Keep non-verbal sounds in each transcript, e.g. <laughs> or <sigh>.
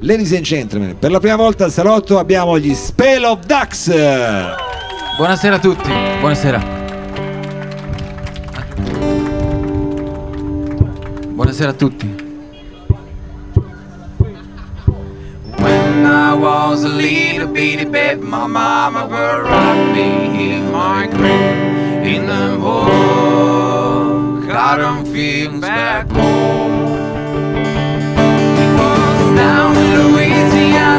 Ladies and gentlemen, per la prima volta al salotto abbiamo gli Spell of Ducks. Buonasera a tutti, buonasera. Buonasera a tutti. When I was a little bitty baby, my mama would rock me in my crib in the hole. Cotton fields back home. It was down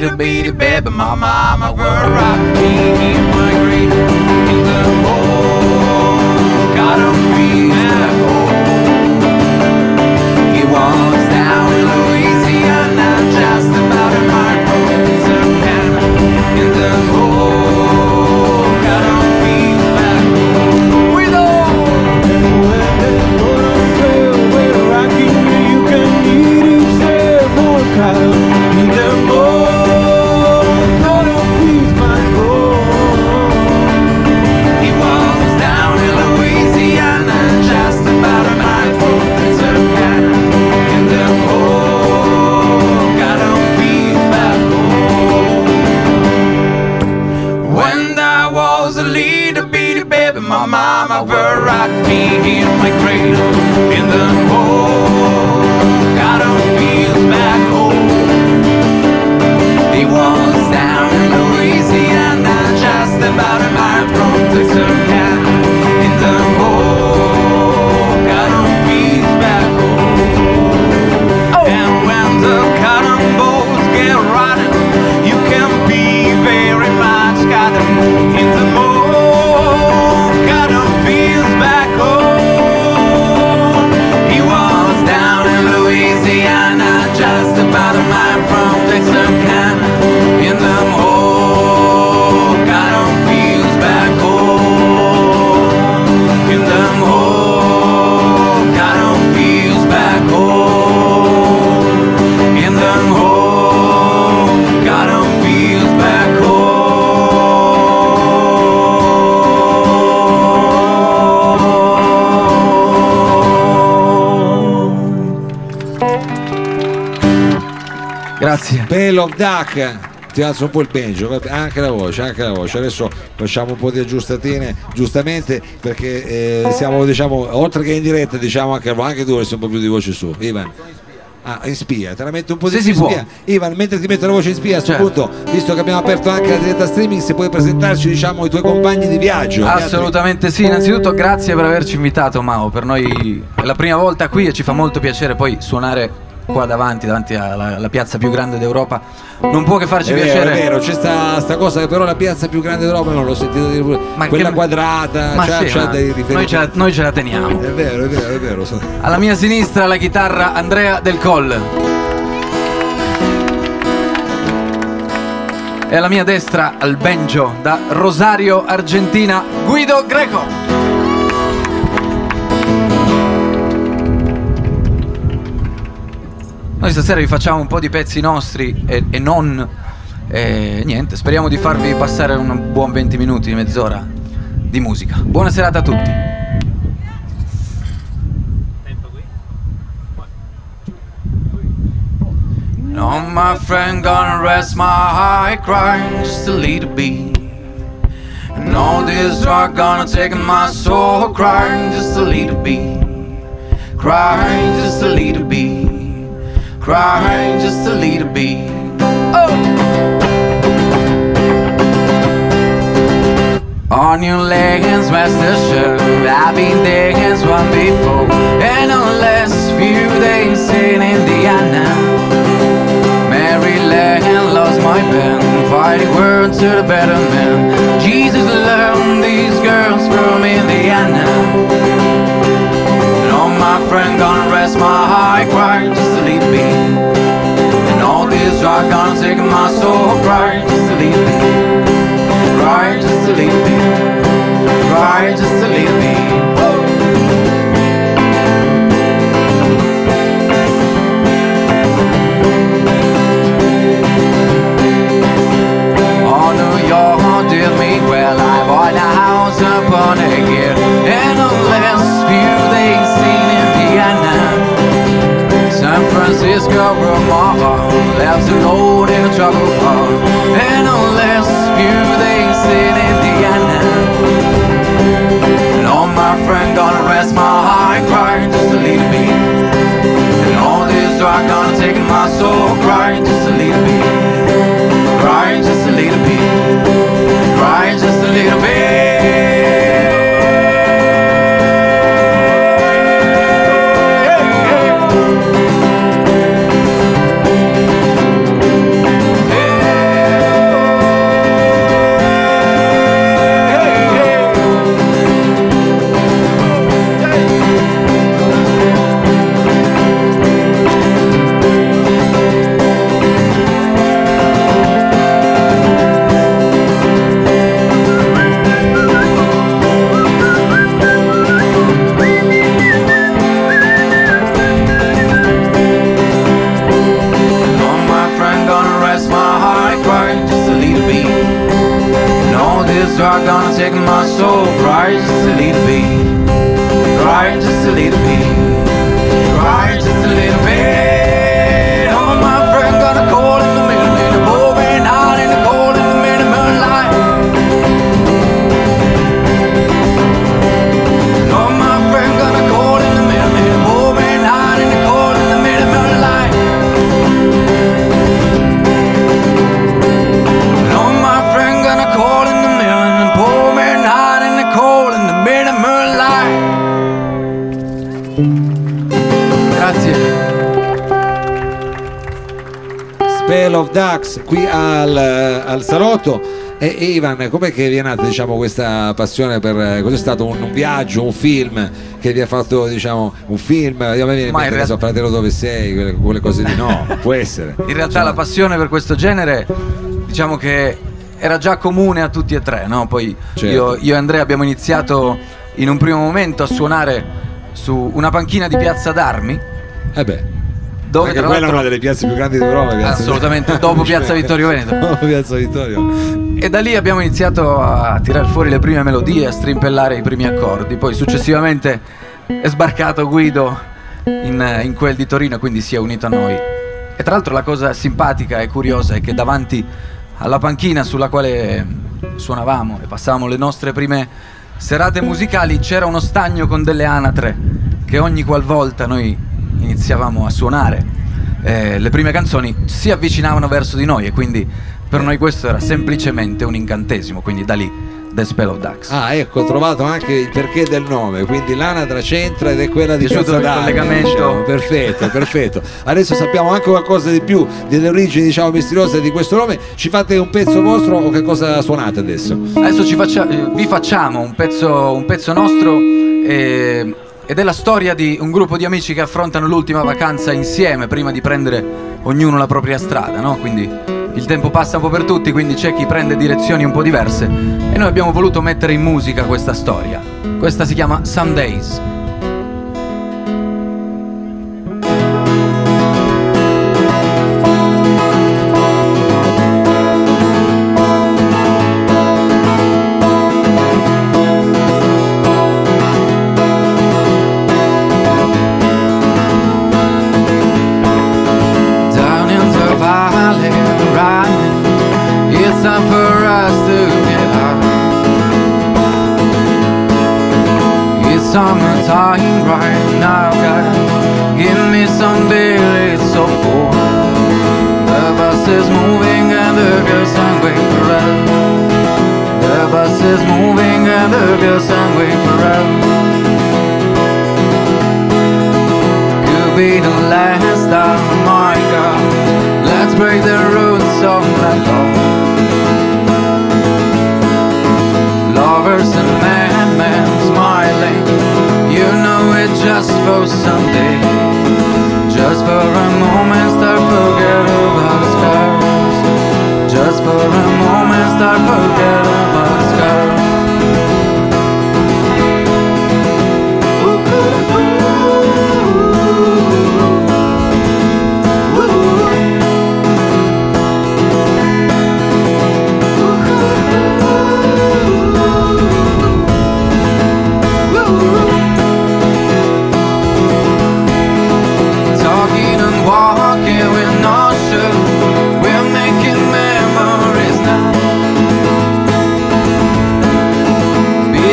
was a little bitty baby, my mama would rock. Me in Grazie. Spell of Duck. Ti alzo un po' il vabbè, anche la voce, anche la voce. Adesso facciamo un po' di aggiustatine, giustamente, perché eh, siamo, diciamo, oltre che in diretta, diciamo anche, anche tu avresti un po' più di voce su. Ivan. Ah, in spia, te la metto un po' di Se si in può. spia. Ivan, mentre ti metto la voce in spia, a questo Certo. punto, visto che abbiamo aperto anche la diretta streaming, se puoi presentarci, diciamo, i tuoi compagni di viaggio. Assolutamente sì, innanzitutto grazie per averci invitato Mao, per noi è la prima volta qui e ci fa molto piacere poi suonare qua davanti, davanti alla, alla piazza più grande d'Europa. Non può che farci È vero, piacere. è vero, c'è sta, sta cosa che però la piazza più grande d'Europa non l'ho sentito dire pure. Ma Quella che- quadrata, Ma c'ha, sì, c'ha ma dei noi, riferimenti. ce la, noi ce la teniamo. È vero, è vero, è vero. Alla mia sinistra la chitarra Andrea Del Coll. E alla mia destra al banjo da Rosario, Argentina, Guido Greco. Noi stasera vi facciamo un po' di pezzi nostri e, e non. E niente, speriamo di farvi passare un buon 20 minuti, mezz'ora di musica. Buona serata a tutti. No, my friend, gonna rest my high crying just a little bit. No, this drug gonna take my soul crying just a little bit. Crying just a little bit. Crying just a little bit. Oh! On your leggings, master shirt. I've been there hands one before. And unless few days in Indiana. Maryland lost my pen. Fighting words to the better man. Jesus learned these girls from Indiana. Friend gonna rest my heart, cry just to leave me. And all this rock gonna take my soul, cry just to leave me. Cry just to leave me. Cry just to leave me. Francisco broke my heart, left a note in a trouble part, and unless few they seen Indiana, and all my friend gonna rest my heart, cry just to leave me, and all this rock gonna take my soul, cry just to leave me. Ducks qui al, al salotto. E Ivan, com'è che vi è nata diciamo, questa passione per cos'è stato un, un viaggio, un film che vi ha fatto diciamo un film? Io a me viene in Ma mente so, fratello dove sei, quelle, quelle cose lì, no, <laughs> può essere. In realtà la passione per questo genere, diciamo che era già comune a tutti e tre, no? Poi Certo. io, io e Andrea abbiamo iniziato in un primo momento a suonare su una panchina di Piazza d'Armi, Eh beh, dove tra quella è una delle piazze più grandi d'Europa. <laughs> Piazza- Assolutamente, dopo Piazza Vittorio Veneto. Dopo Piazza Vittorio. E da lì abbiamo iniziato a tirare fuori le prime melodie, a strimpellare i primi accordi. Poi successivamente è sbarcato Guido in, in quel di Torino, quindi si è unito a noi. E tra l'altro la cosa simpatica e curiosa è che davanti alla panchina sulla quale suonavamo e passavamo le nostre prime serate musicali c'era uno stagno con delle anatre che ogni qualvolta noi iniziavamo a suonare eh, le prime canzoni si avvicinavano verso di noi e quindi per noi questo era semplicemente un incantesimo, quindi da lì The Spell of Ducks. Ah, ecco, ho trovato anche il perché del nome, quindi l'anatra c'entra ed è quella di collegamento? diciamo. Perfetto, perfetto. Adesso sappiamo anche qualcosa di più delle origini, diciamo, misteriose di questo nome. Ci fate un pezzo vostro o che cosa suonate adesso? Adesso ci faccia- vi facciamo un pezzo, un pezzo nostro eh, ed è la storia di un gruppo di amici che affrontano l'ultima vacanza insieme prima di prendere ognuno la propria strada, no? Quindi il tempo passa un po' per tutti, quindi c'è chi prende direzioni un po' diverse e noi abbiamo voluto mettere in musica questa storia. Questa si chiama Some summertime right now, guys. Give me some beer, it's so cold. The bus is moving and the girls are waiting for us. The bus is moving and the girls are waiting for us. Could be the last time, my God. Let's break the rules of that law. Lovers and know it just for someday. Just for a moment, start forget about scars. Just for a moment, start forget about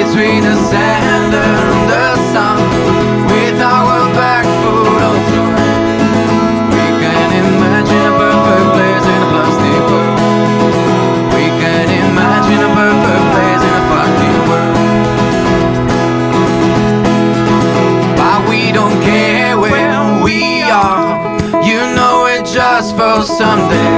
Between the sand and the sun. We can imagine a perfect place in a plastic world. We can imagine a perfect place in a world. But we don't care where we are. You know just for someday.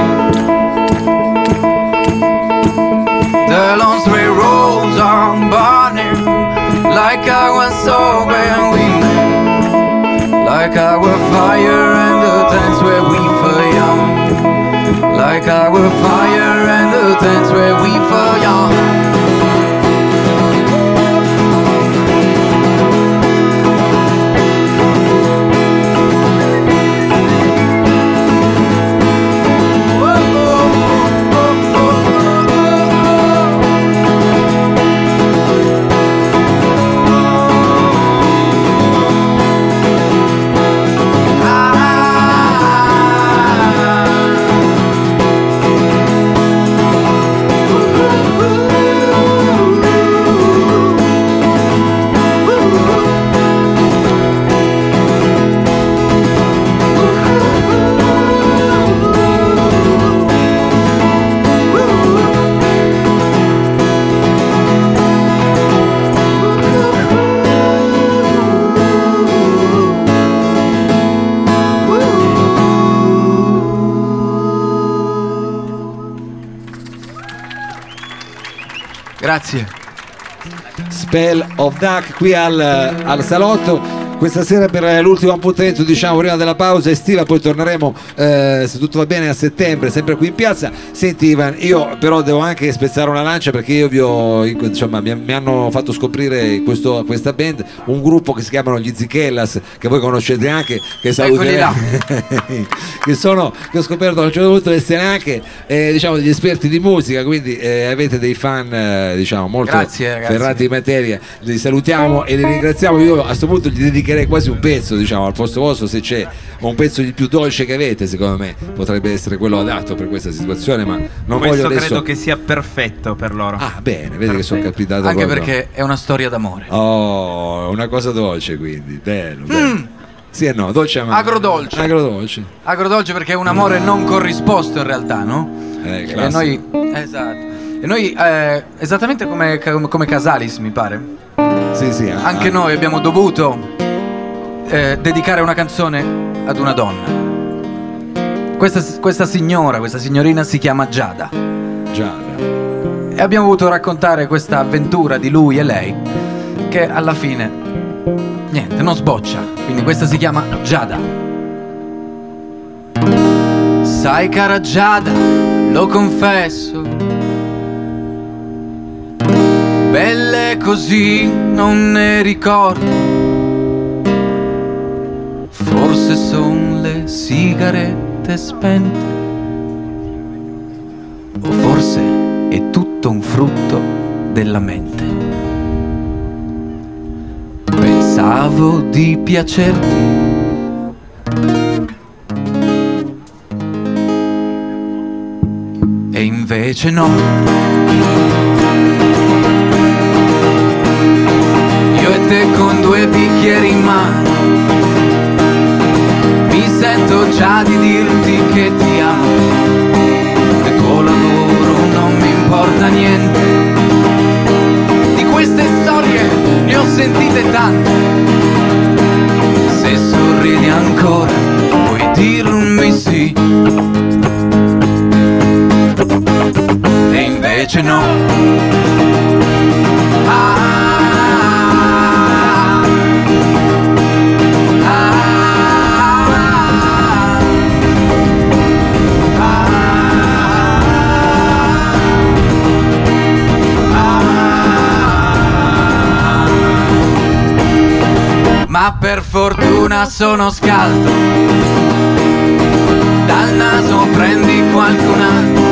Fire and the tents where we feel young. Like our fire and the tents where we feel young. Grazie. Spell of Duck qui al, al salotto. Questa sera per l'ultimo appuntamento, diciamo, prima della pausa estiva, poi torneremo, eh, se tutto va bene, a settembre, sempre qui in piazza. Senti Ivan, io però devo anche spezzare una lancia perché io vi ho, insomma, mi, mi hanno fatto scoprire questo- questa band un gruppo che si chiamano gli Zichellas, che voi conoscete anche, che saluterei, là. <laughs> che sono, che ho scoperto a un certo punto essere anche, eh, diciamo, degli esperti di musica, quindi eh, avete dei fan, eh, diciamo, molto Grazie, ferrati in materia. Li salutiamo e li ringraziamo. Io a questo punto gli dedicherei quasi un pezzo, diciamo, al posto vostro, se c'è un pezzo di più dolce che avete, secondo me potrebbe essere quello adatto per questa situazione, ma non voglio Questo adesso... credo che sia perfetto per loro. Ah, bene, vedi che sono capitato Anche proprio. perché è una storia d'amore. Oh, una cosa dolce quindi, bello, bello. Sì e no, dolce ma... Mm. Agrodolce. Agrodolce. Agrodolce perché è un amore non corrisposto in realtà, no? Eh, e noi, esatto. E noi, eh, esattamente come, come Casalis, mi pare, Sì, sì, anche ah. noi abbiamo dovuto eh, dedicare una canzone ad una donna. Questa, questa signora, questa signorina si chiama Giada. Giada. E abbiamo voluto raccontare questa avventura di lui e lei, che alla fine, niente, non sboccia. Quindi questa si chiama Giada. Sai cara Giada, lo confesso, belle così non ne ricordo. Forse son le sigarette spente. O forse è tutto un frutto della mente. Pensavo di piacerti. E invece no. Io e te con due bicchieri in mano. Sento già di dirti che ti amo del tuo lavoro non mi importa niente. Di queste storie ne ho sentite tante. Se sorridi ancora, puoi dirmi sì. E invece no. Ah, Ma per fortuna sono scaldo. Dal naso prendi qualcun altro.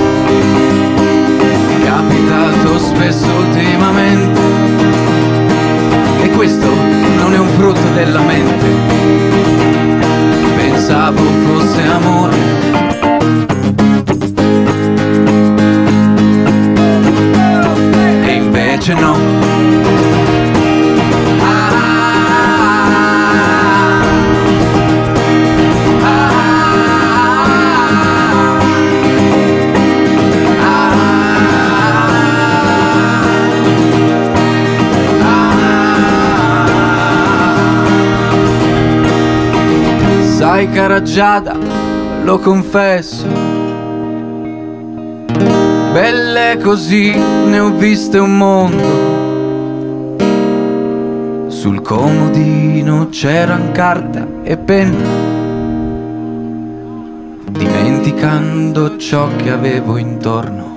Giada, lo confesso. Belle così ne ho viste un mondo. Sul comodino c'eran carta e penna. Dimenticando ciò che avevo intorno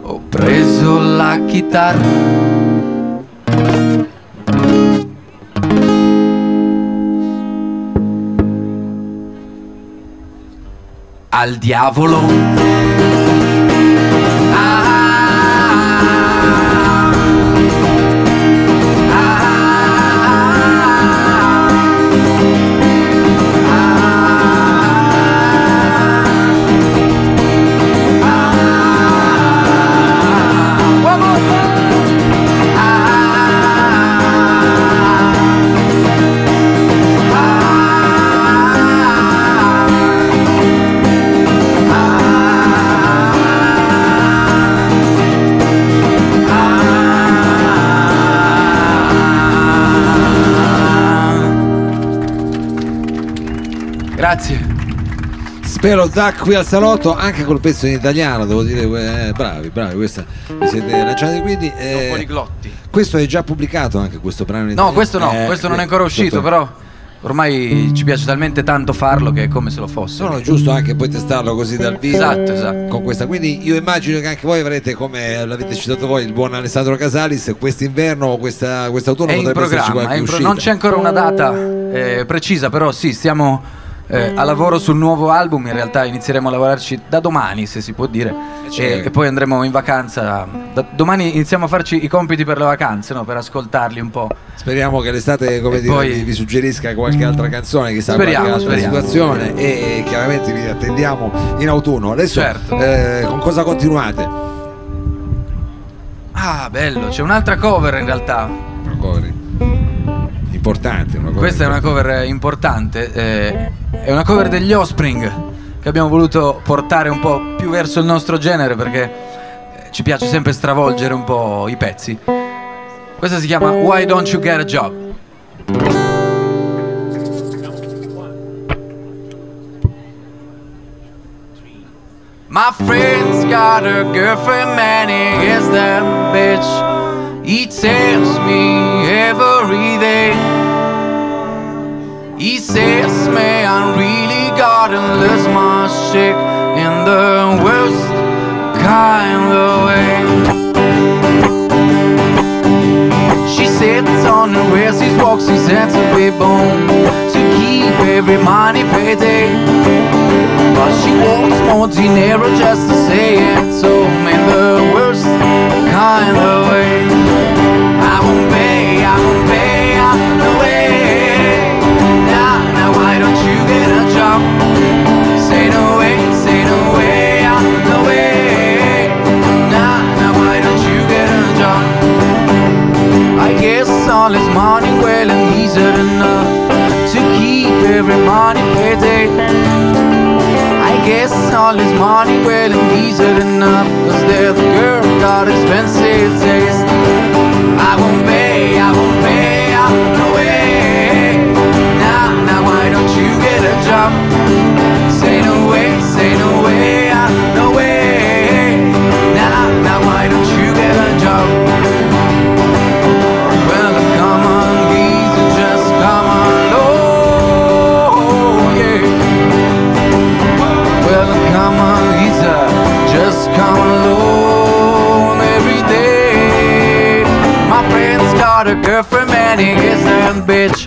Ho preso la chitarra al diavolo. Spero da qui al salotto anche col pezzo in italiano, devo dire, eh, bravi, bravi, questa vi siete lanciati quindi. eh, Poliglotti. questo è già pubblicato anche questo brano in No, italiano? questo no, Eh, questo non è eh, ancora uscito, sotto- però ormai ci piace talmente tanto farlo che è come se lo fosse. Sono giusto anche poi testarlo così dal vivo. Esatto, esatto. Con questa, quindi io immagino che anche voi avrete, come l'avete citato voi, il buon Alessandro Casalis, quest'inverno o questa, quest'autunno È potrebbe esserci qualche pro- non c'è ancora una data eh, precisa, però sì, stiamo eh, a lavoro sul nuovo album, in realtà inizieremo a lavorarci da domani, se si può dire, certo. e, e poi andremo in vacanza. Da- domani iniziamo a farci i compiti per le vacanze, no? per ascoltarli un po'. Speriamo che l'estate come E dire, poi- vi, suggerisca qualche altra canzone, chissà Speriamo, qualche altra speriamo. situazione e, e chiaramente vi attendiamo in autunno. Adesso Certo. eh, con cosa continuate? Ah, bello, c'è un'altra cover in realtà. Importante. Una Questa è una importante. cover importante, eh, è una cover degli Offspring che abbiamo voluto portare un po' più verso il nostro genere perché eh, ci piace sempre stravolgere un po' i pezzi. Questa si chiama Why Don't You Get a Job? My friend's got a girlfriend, man, he is that bitch. He tells me every day. He says, man, I really gotta lose my shit in the worst kind of way. She sits on the rails, he walks his hands to be bone to keep every money payday. But she wants more dinero just to say it So in the worst kind of way all his money well and he's had enough Cause the girl got expensive taste I won't pay, I won't pay, I no way Now, now why don't you get a job? Girlfriend man, he is that bitch.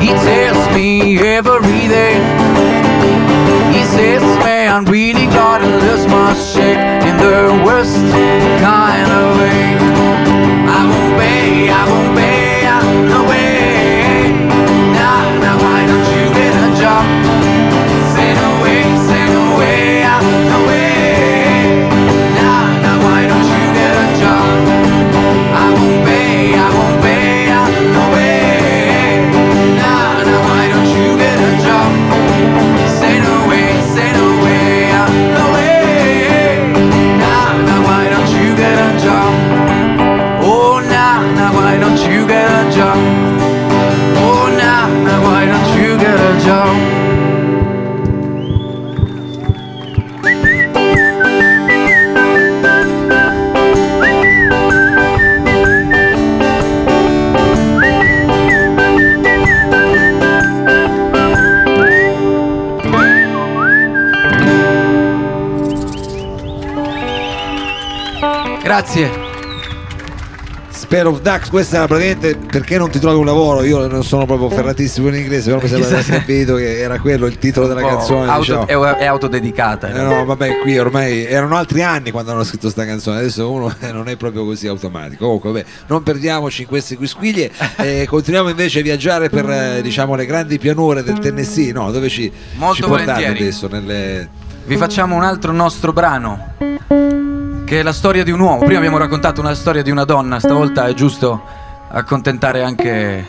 He tells me every day. He says, man, really gotta lose my shit in the worst kind of way. I won't pay, I won't Grazie. Of Ducks, questa era praticamente perché non ti trovi un lavoro. Io non sono proprio ferratissimo in inglese, però mi sembra di aver capito che era quello il titolo della canzone. Auto- diciamo. è, è autodedicata. Eh no, vabbè, qui ormai erano altri anni quando hanno scritto sta canzone, adesso uno eh, <laughs> non è proprio così automatico. Comunque, vabbè, non perdiamoci in queste quisquiglie, <laughs> eh, continuiamo invece a viaggiare per eh, diciamo le grandi pianure del Tennessee, no? Dove ci, Molto ci portate adesso? Nelle... Vi facciamo un altro nostro brano, che è la storia di un uomo. Prima abbiamo raccontato una storia di una donna, stavolta è giusto accontentare anche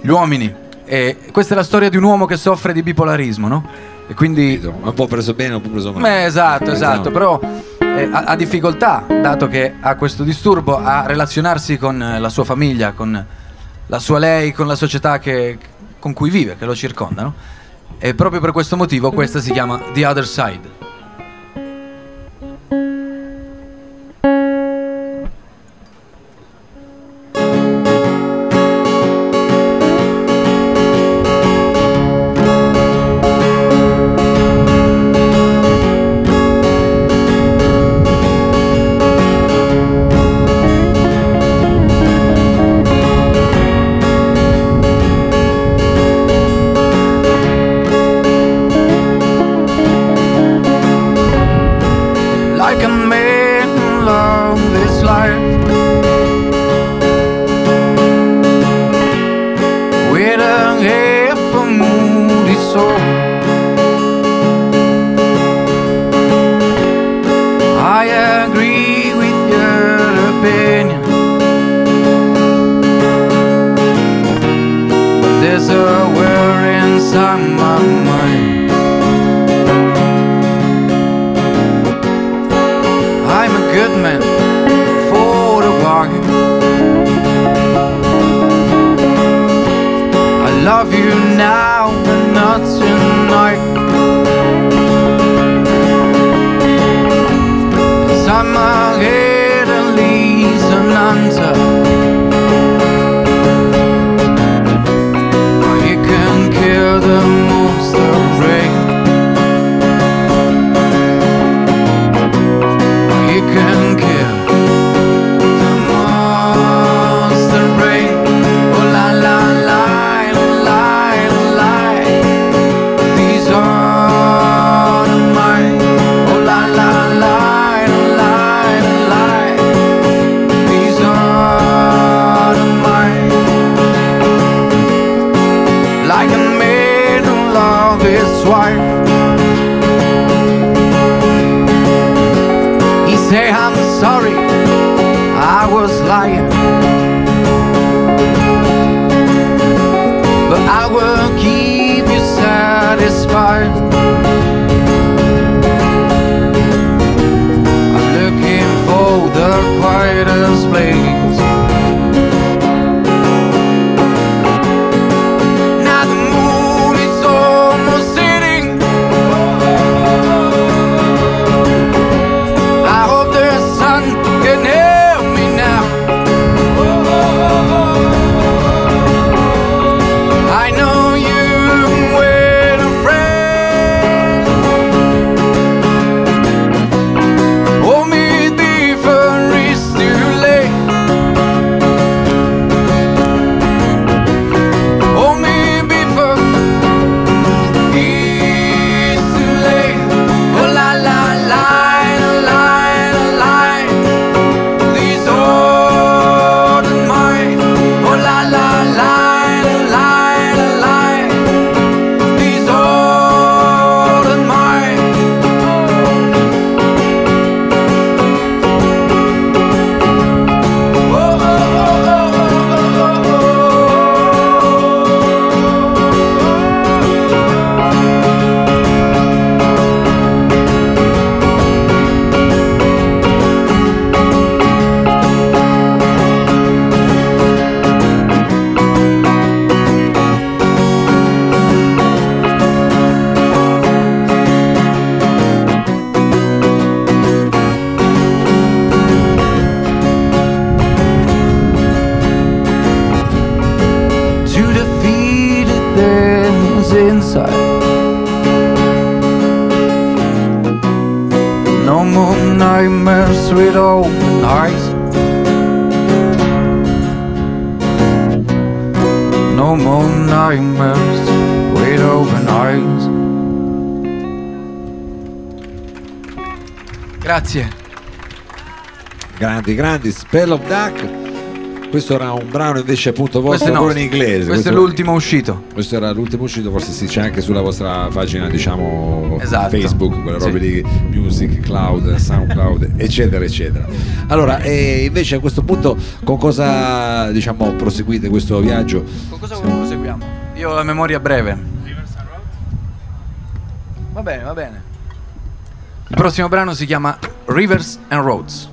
gli uomini. E questa è la storia di un uomo che soffre di bipolarismo, no? E quindi Un po' preso bene, un po' preso male. Beh, esatto, esatto, però eh, ha, ha difficoltà, dato che ha questo disturbo, a relazionarsi con eh, la sua famiglia, con la sua lei, con la società che- con cui vive, che lo circonda, no? E proprio per questo motivo questa si chiama The Other Side. Nightmares with open. No more nightmares with open eyes. Grazie. Grandi, grandi, Spell of Duck. Questo era un brano invece appunto Questo vostro proprio in inglese. Questo è l'ultimo uscito. Questo era l'ultimo uscito, forse si c'è anche sulla vostra pagina, diciamo, Esatto. Facebook, quelle Sì. robe lì, Music, Cloud, SoundCloud, <laughs> eccetera, eccetera. Allora, e invece a questo punto con cosa, diciamo, proseguite questo viaggio? Con cosa proseguiamo? Io ho la memoria breve. Va bene, va bene. Il prossimo brano si chiama Rivers and Roads.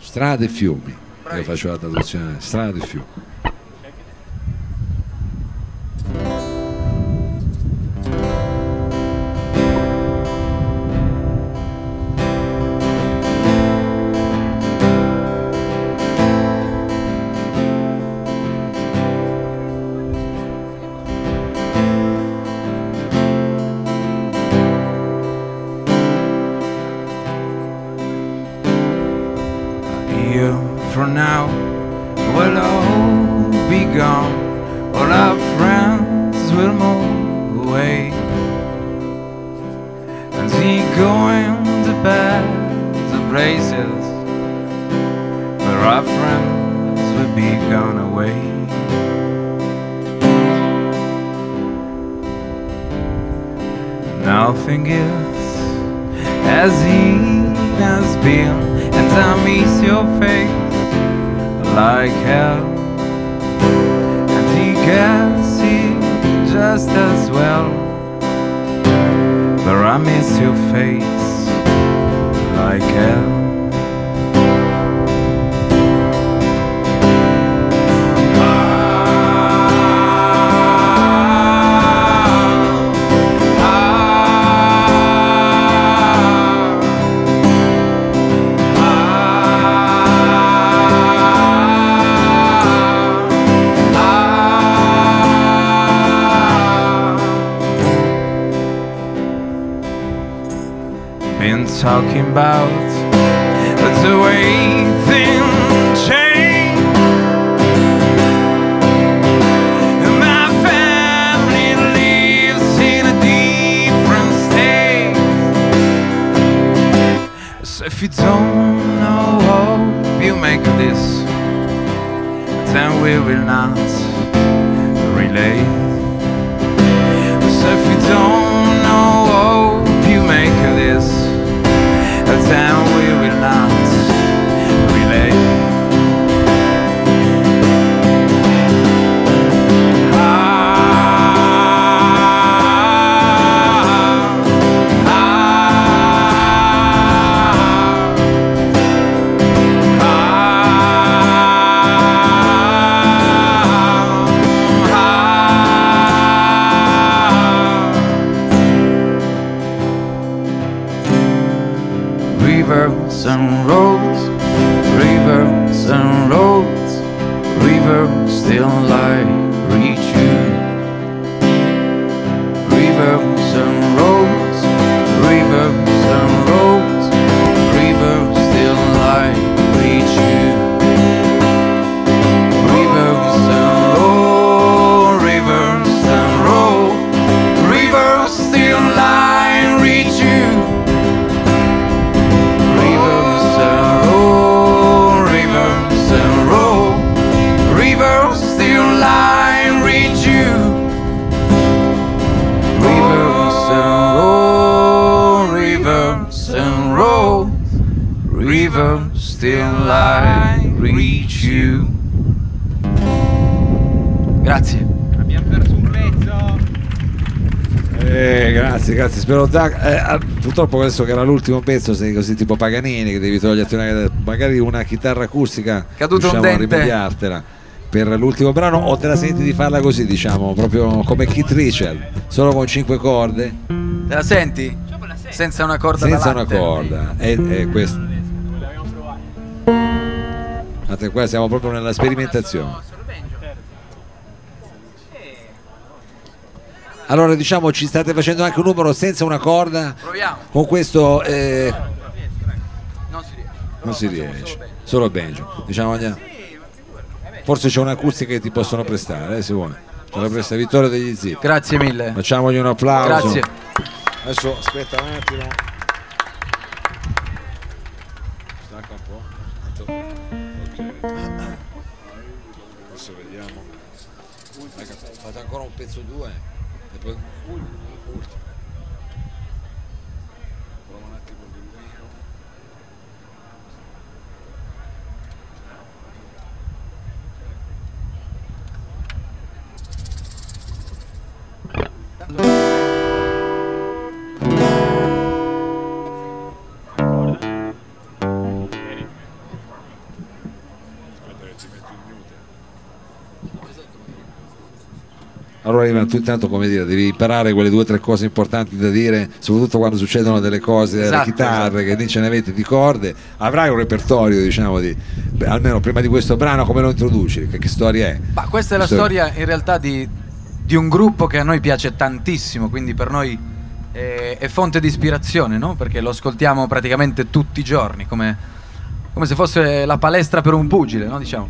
Strade e fiumi. Bravi. Io faccio la traduzione, strade e fiumi. Grazie. Spero da- eh, ah, purtroppo questo che era l'ultimo pezzo, sei così tipo Paganini, che devi toglierti una, magari una chitarra acustica. Caduto un riusciamo a dente. rimediartela per l'ultimo brano o te la senti di farla così, diciamo, proprio come Keith Richard, solo con cinque corde, Te la senti? Senza una corda da senza una corda. E, e questo. Guardate, qua siamo proprio nella sperimentazione. Allora diciamo ci state facendo anche un numero senza una corda. Proviamo. Con questo eh, Non si riesce. non si riesce. Solo banjo. Diciamo andiamo. Forse c'è un'acustica che ti possono prestare, eh, se vuoi. Ce la presta Vittorio degli Zip. Grazie mille. Facciamogli un applauso. Grazie. Adesso aspetta un attimo. Stacca un po'. Ok. Adesso vediamo. Fate ancora un pezzo 2 e poi ultimo. Ivan, tu intanto come dire, devi imparare quelle due o tre cose importanti da dire, soprattutto quando succedono delle cose, Esatto, chitarre, che lì ce ne avete di corde, avrai un repertorio, diciamo, di, beh, almeno prima di questo brano, come lo introduci? Che, che storia è? Ma questa è la Storia. storia in realtà di, di un gruppo che a noi piace tantissimo, quindi per noi è, è fonte di ispirazione, no? Perché lo ascoltiamo praticamente tutti i giorni, come, come se fosse la palestra per un pugile, no? Diciamo.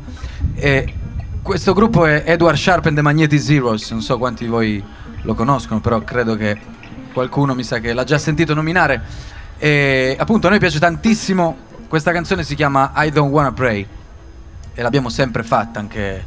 E questo gruppo è Edward Sharp and the Magneti Zeros, non so quanti di voi lo conoscono, però credo che qualcuno mi sa che l'ha già sentito nominare. E appunto a noi piace tantissimo, questa canzone si chiama I Don't Wanna Pray e l'abbiamo sempre fatta anche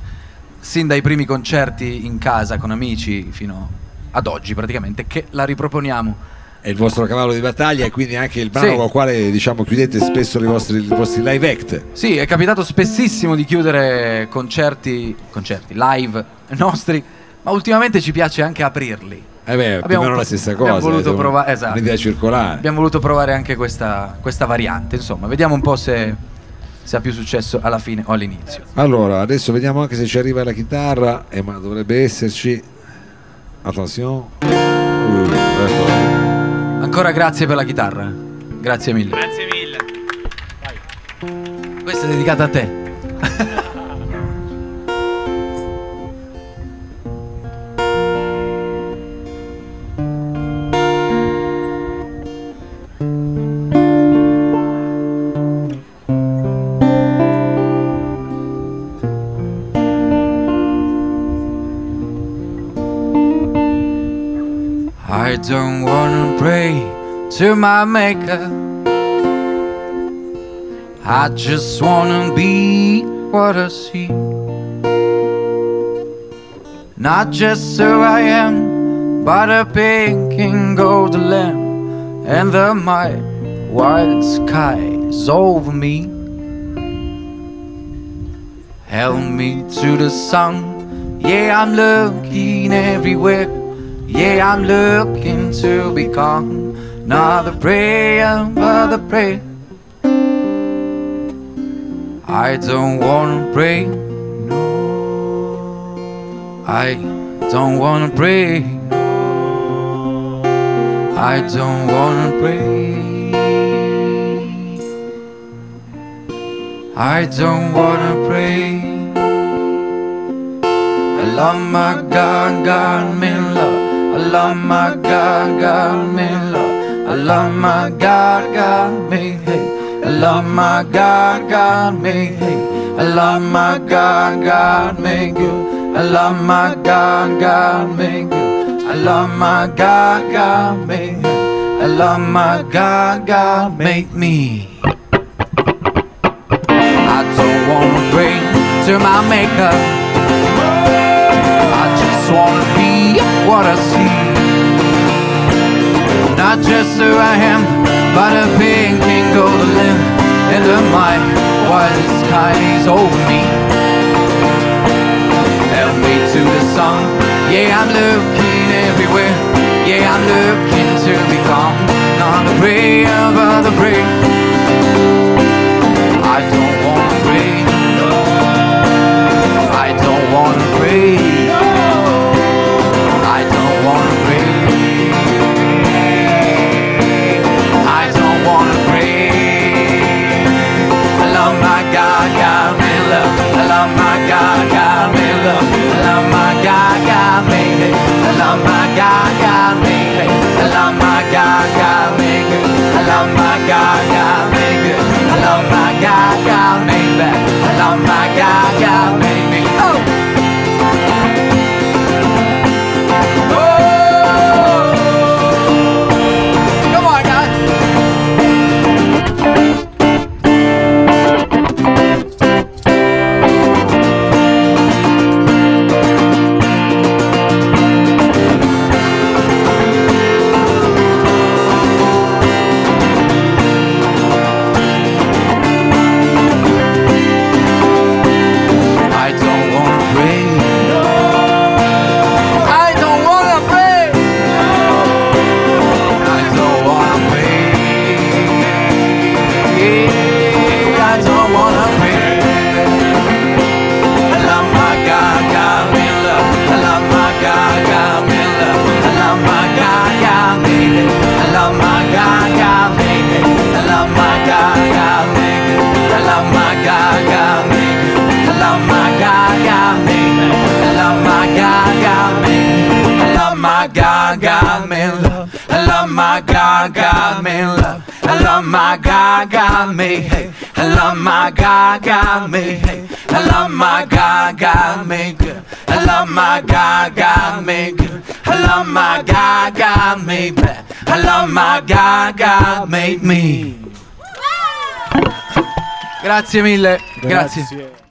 sin dai primi concerti in casa con amici fino ad oggi praticamente che la riproponiamo. È il vostro cavallo di battaglia e quindi anche il brano Sì. con il quale diciamo, chiudete spesso i vostri, i vostri live act. Sì, è capitato spessissimo di chiudere concerti, concerti live nostri, ma ultimamente ci piace anche aprirli. Eh beh, più o Abbiamo meno la stessa abbiamo cosa. voluto è un- provare- esatto. Abbiamo voluto provare anche questa, questa variante, insomma, vediamo un po' se, se ha più successo alla fine o all'inizio. Allora, adesso vediamo anche se ci arriva la chitarra, eh, ma dovrebbe esserci. Attenzione. Ancora grazie per la chitarra, grazie mille. Grazie mille. Questa è dedicata a te. <laughs> I don't to my maker. I just wanna be what I see. Not just who I am, but a pink and gold lamb, and the might wild skies over me. Help me to the sun, yeah, I'm looking everywhere. Yeah, I'm looking to become not the prayer, but the prayer. I don't wanna pray. No, I don't wanna pray. no. I don't wanna pray. I don't wanna pray. I love my God, God, me love. I love my God, God, me love. I love my God, God, me hey. I love my God, God, me hey. I love my God, God, me good. I love my God, God, me good. I love my God, God, me. I love my God, God, make me. I don't wanna pray to my maker. I just wanna be what I see. Not just who I am, but a pink and golden limb and the my wild skies over me. Help me to the sun. Yeah, I'm looking everywhere. Yeah, I'm looking to become not a prayer, but a prayer. I don't wanna pray. I don't wanna pray. God, God made hey. I love my God, God made good. I love my God, God made good. I love my God, God made bad. I love my God, God made me. Grazie mille, grazie. Grazie.